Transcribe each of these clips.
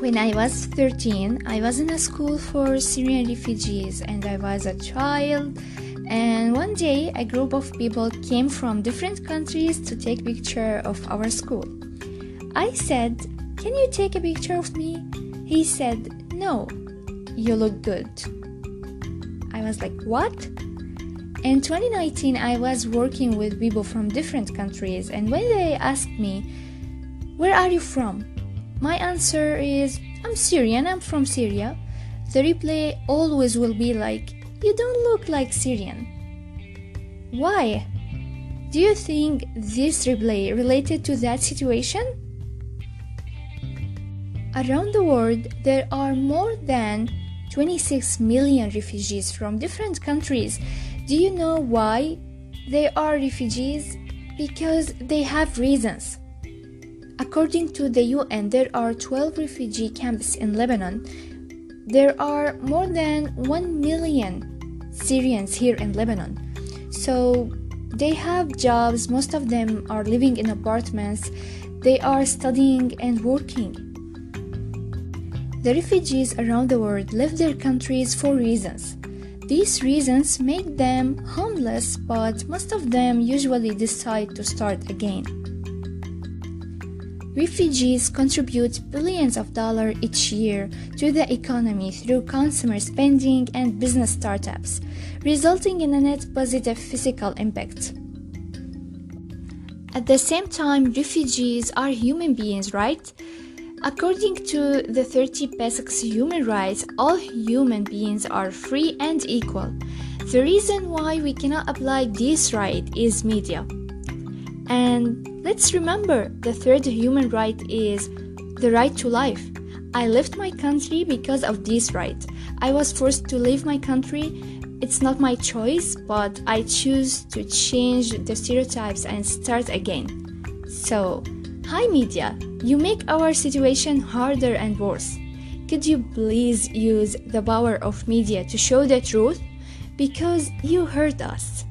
When I was 13, I was in a school for Syrian refugees and I was a child. And one day, a group of people came from different countries to take picture of our school. I said, "Can you take a picture of me?" He said, "No. You look good." I was like, "What?" In 2019, I was working with people from different countries, and when they asked me, Where are you from? My answer is, I'm Syrian, I'm from Syria. The reply always will be like, You don't look like Syrian. Why? Do you think this reply related to that situation? Around the world, there are more than 26 million refugees from different countries do you know why they are refugees? Because they have reasons. According to the UN, there are 12 refugee camps in Lebanon. There are more than 1 million Syrians here in Lebanon. So they have jobs, most of them are living in apartments, they are studying and working. The refugees around the world left their countries for reasons. These reasons make them homeless, but most of them usually decide to start again. Refugees contribute billions of dollars each year to the economy through consumer spending and business startups, resulting in a net positive physical impact. At the same time, refugees are human beings, right? According to the 30 Basics human rights, all human beings are free and equal. The reason why we cannot apply this right is media. And let's remember the third human right is the right to life. I left my country because of this right. I was forced to leave my country. It's not my choice, but I choose to change the stereotypes and start again. So, hi media, you make our situation harder and worse. Could you please use the power of media to show the truth? Because you hurt us.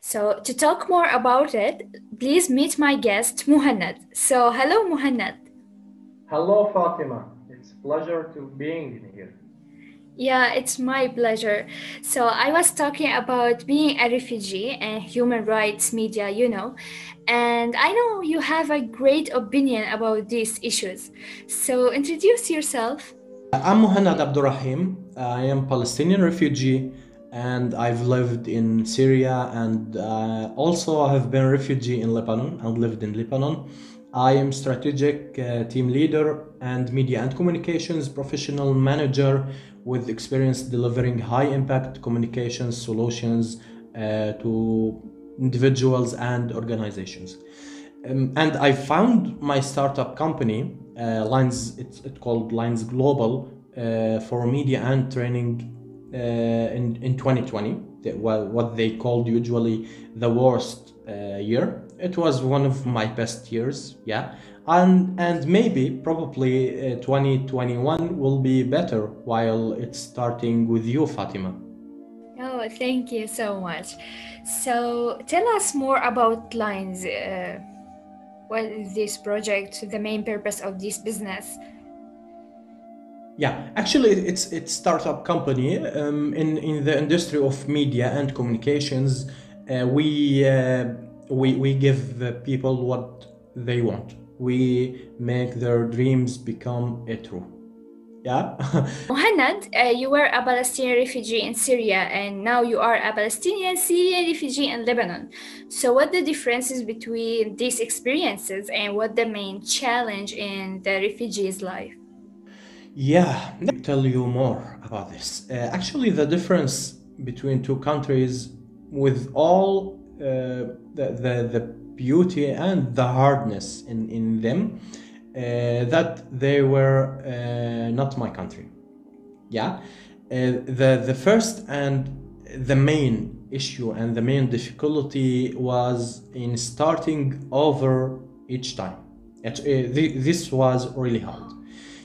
So, to talk more about it, please meet my guest, Muhannad. So, hello, Muhannad. Hello, Fatima. It's a pleasure to being here. Yeah, it's my pleasure. So I was talking about being a refugee and human rights media, you know, and I know you have a great opinion about these issues. So introduce yourself. I'm Muhannad Abdurrahim. I am Palestinian refugee and I've lived in Syria and uh, also I have been refugee in Lebanon and lived in Lebanon. I am strategic uh, team leader and media and communications professional manager with experience delivering high impact communications solutions uh, to individuals and organizations. Um, and I found my startup company, uh, Lines, it's, it's, called Lines Global, uh, for media and training uh, in, in 2020, what they called usually the worst uh, year. It was one of my best years, yeah. And and maybe probably uh, 2021 will be better while it's starting with you fatima. Oh thank you so much. So tell us more about lines uh, what is this project the main purpose of this business? Yeah actually it's it's startup company um, in in the industry of media and communications. Uh, we uh, we we give the people what they want we make their dreams become a true. Yeah. Muhannad, uh, you were a Palestinian refugee in Syria and now you are a Palestinian Syrian refugee in Lebanon. So, what the differences between these experiences and what the main challenge in the refugee's life? Yeah, let me tell you more about this. Uh, actually, the difference between two countries, with all the, the, the beauty and the hardness in, in them uh, that they were uh, not my country. Yeah, uh, the the first and the main issue and the main difficulty was in starting over each time. It, uh, this was really hard.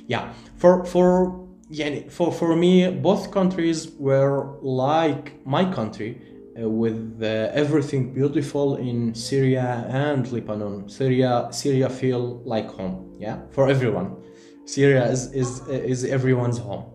Yeah, for for yeah, for, for me, both countries were like my country, uh, with uh, everything beautiful in Syria and Lebanon. Syria, Syria feel like home, yeah, for everyone. Syria is is is everyone's home,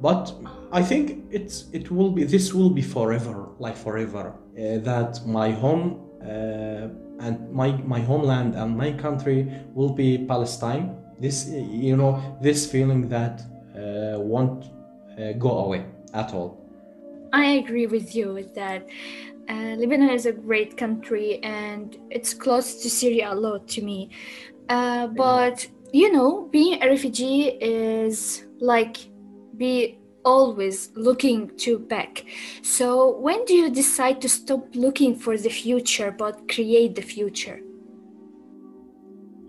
but I think it's it will be this will be forever, like forever. Uh, that my home uh, and my my homeland and my country will be Palestine. This you know this feeling that uh, won't uh, go away at all. I agree with you that. Uh, Lebanon is a great country and it's close to Syria a lot to me. Uh, but you know, being a refugee is like be always looking to back. So when do you decide to stop looking for the future but create the future?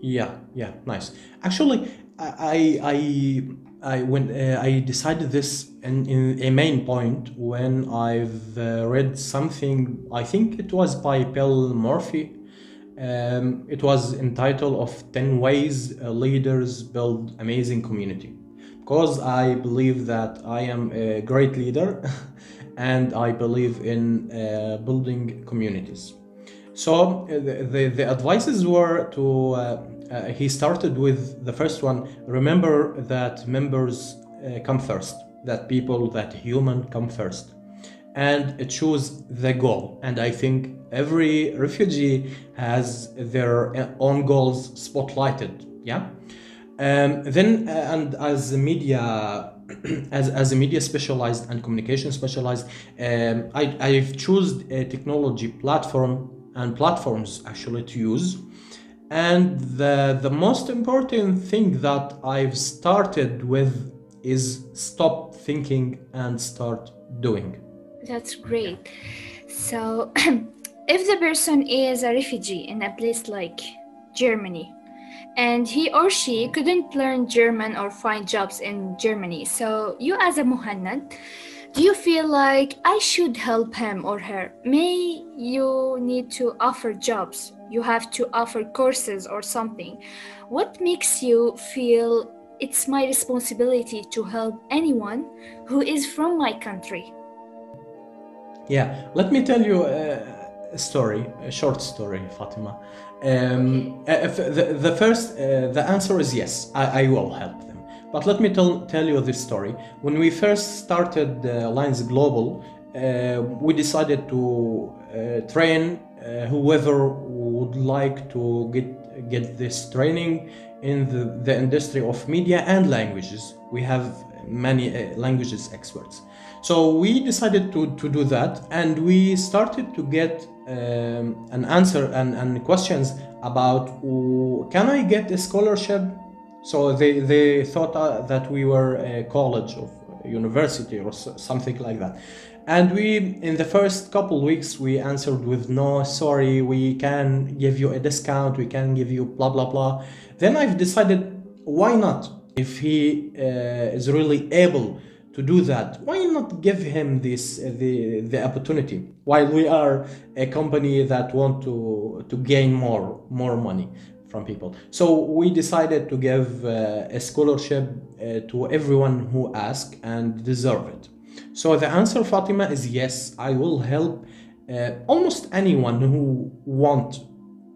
Yeah, yeah, nice. Actually, I I I when uh, I decided this in, in a main point when I've uh, read something. I think it was by Bill Murphy. Um, it was entitled "Of Ten Ways Leaders Build Amazing Community," because I believe that I am a great leader, and I believe in uh, building communities. So uh, the, the, the advices were to uh, uh, he started with the first one. Remember that members uh, come first that people that human come first. And choose the goal. And i think every refugee has their uh, own goals spotlighted yeah? Um, then uh, and as a media as, as a media specialized and communication specialized um, I, i've chosen a technology platform and platforms actually to use and the, the most important thing that I've started with is stop thinking and start doing. That's great. So, if the person is a refugee in a place like Germany, and he or she couldn't learn German or find jobs in Germany, so you as a Muhannad, do you feel like I should help him or her? May you need to offer jobs you have to offer courses or something. What makes you feel it's my responsibility to help anyone who is from my country? Yeah, let me tell you a story, a short story, Fatima. Um. Uh, the, the first, uh, the answer is yes, I, I, will help them. But let me tell, tell you this story. When we first started uh, Lines Global, uh, we decided to uh, train uh, whoever like to get get this training in the, the industry of media and languages. We have many uh, languages experts. So we decided to, to do that and we started to get um, an answer and, and questions about uh, can I get a scholarship? So they, they thought uh, that we were a college of university or something like that. And we, in the first couple weeks, we answered with no, sorry, we can give you a discount, we can give you blah blah blah. Then I've decided, why not? If he uh, is really able to do that, why not give him this uh, the the opportunity? While we are a company that want to to gain more more money from people, so we decided to give uh, a scholarship uh, to everyone who ask and deserve it. So the answer, Fatima, is yes. I will help uh, almost anyone who want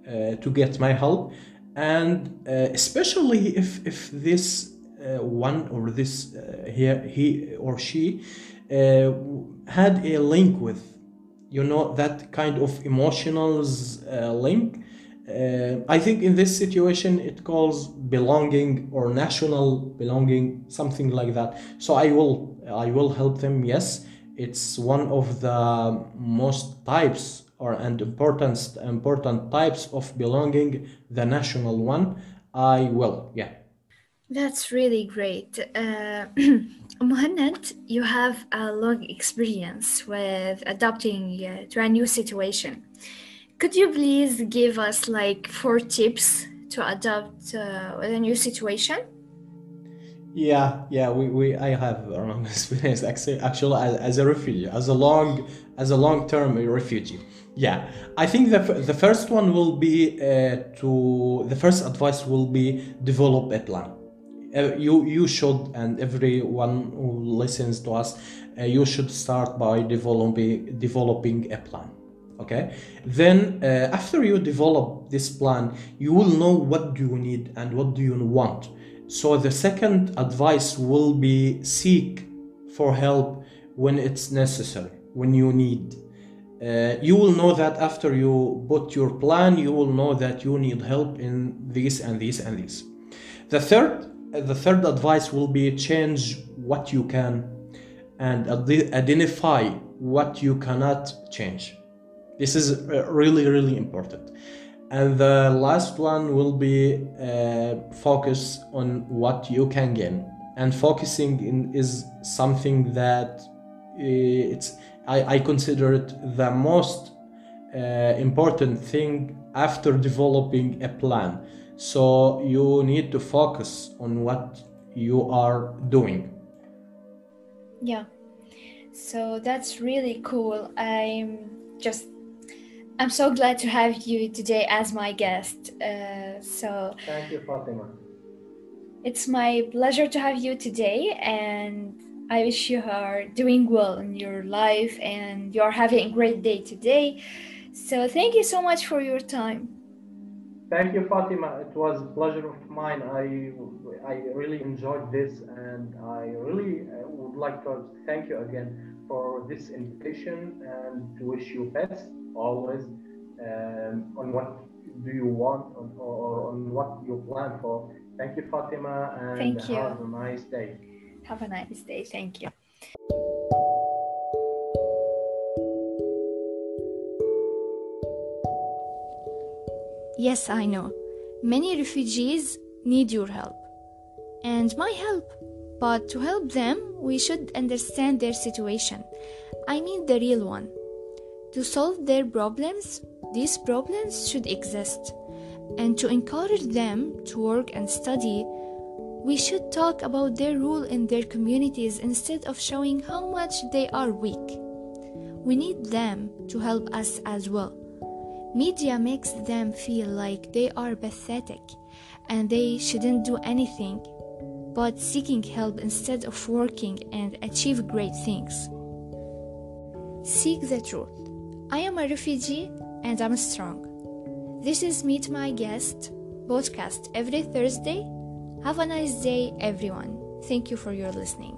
uh, to get my help, and uh, especially if if this uh, one or this uh, here he or she uh, had a link with, you know, that kind of emotionals link uh, I think in this situation it calls belonging or national belonging, something like that. So I will I will help them. Yes, it's one of the most types or and important important types of belonging, the national one. I will, yeah. That's really great. Uh, Muhannad, you have a long experience with adapting uh, to a new situation. Could you please give us like four tips to adapt uh, a new situation? Yeah, yeah, we, we I have a long experience actually, actually as, as a refugee, as a long as a long term refugee. Yeah, I think the, the first one will be uh, to the first advice will be develop a plan. uh, you you should and everyone who listens to us uh, you should start by developing developing a plan okay? Then uh, after you develop this plan you will know what do you need and what do you want. So the second advice will be seek for help when it's necessary when you need. Uh, you will know that after you put your plan you will know that you need help in this and this and this. The third the third advice will be change what you can and identify what you cannot change this is uh, really, really important. And the last one will be uh, focus on what you can gain. And focusing in is something that uh, it's I, I consider it the most uh, important thing after developing a plan. So you need to focus on what you are doing. Yeah. So that's really cool. I'm just I'm so glad to have you today as my guest. Uh, so thank you, Fatima. It's my pleasure to have you today, and I wish you are doing well in your life and you're having a great day today. So thank you so much for your time. Thank you, Fatima. It was a pleasure of mine. I I really enjoyed this, and I really uh, would like to thank you again for this invitation and to wish you best always um, on what do you want or, or on what you plan for. Thank you, Fatima, and Thank you. have a nice day. Have a nice day. Thank you. Yes, I know. Many refugees need your help and my help. But to help them, we should understand their situation. I mean the real one. To solve their problems, these problems should exist. And to encourage them to work and study, we should talk about their role in their communities instead of showing how much they are weak. We need them to help us as well. Media makes them feel like they are pathetic and they shouldn't do anything but seeking help instead of working and achieve great things. Seek the truth. I am a refugee and I'm strong. This is Meet My Guest podcast every Thursday. Have a nice day, everyone. Thank you for your listening.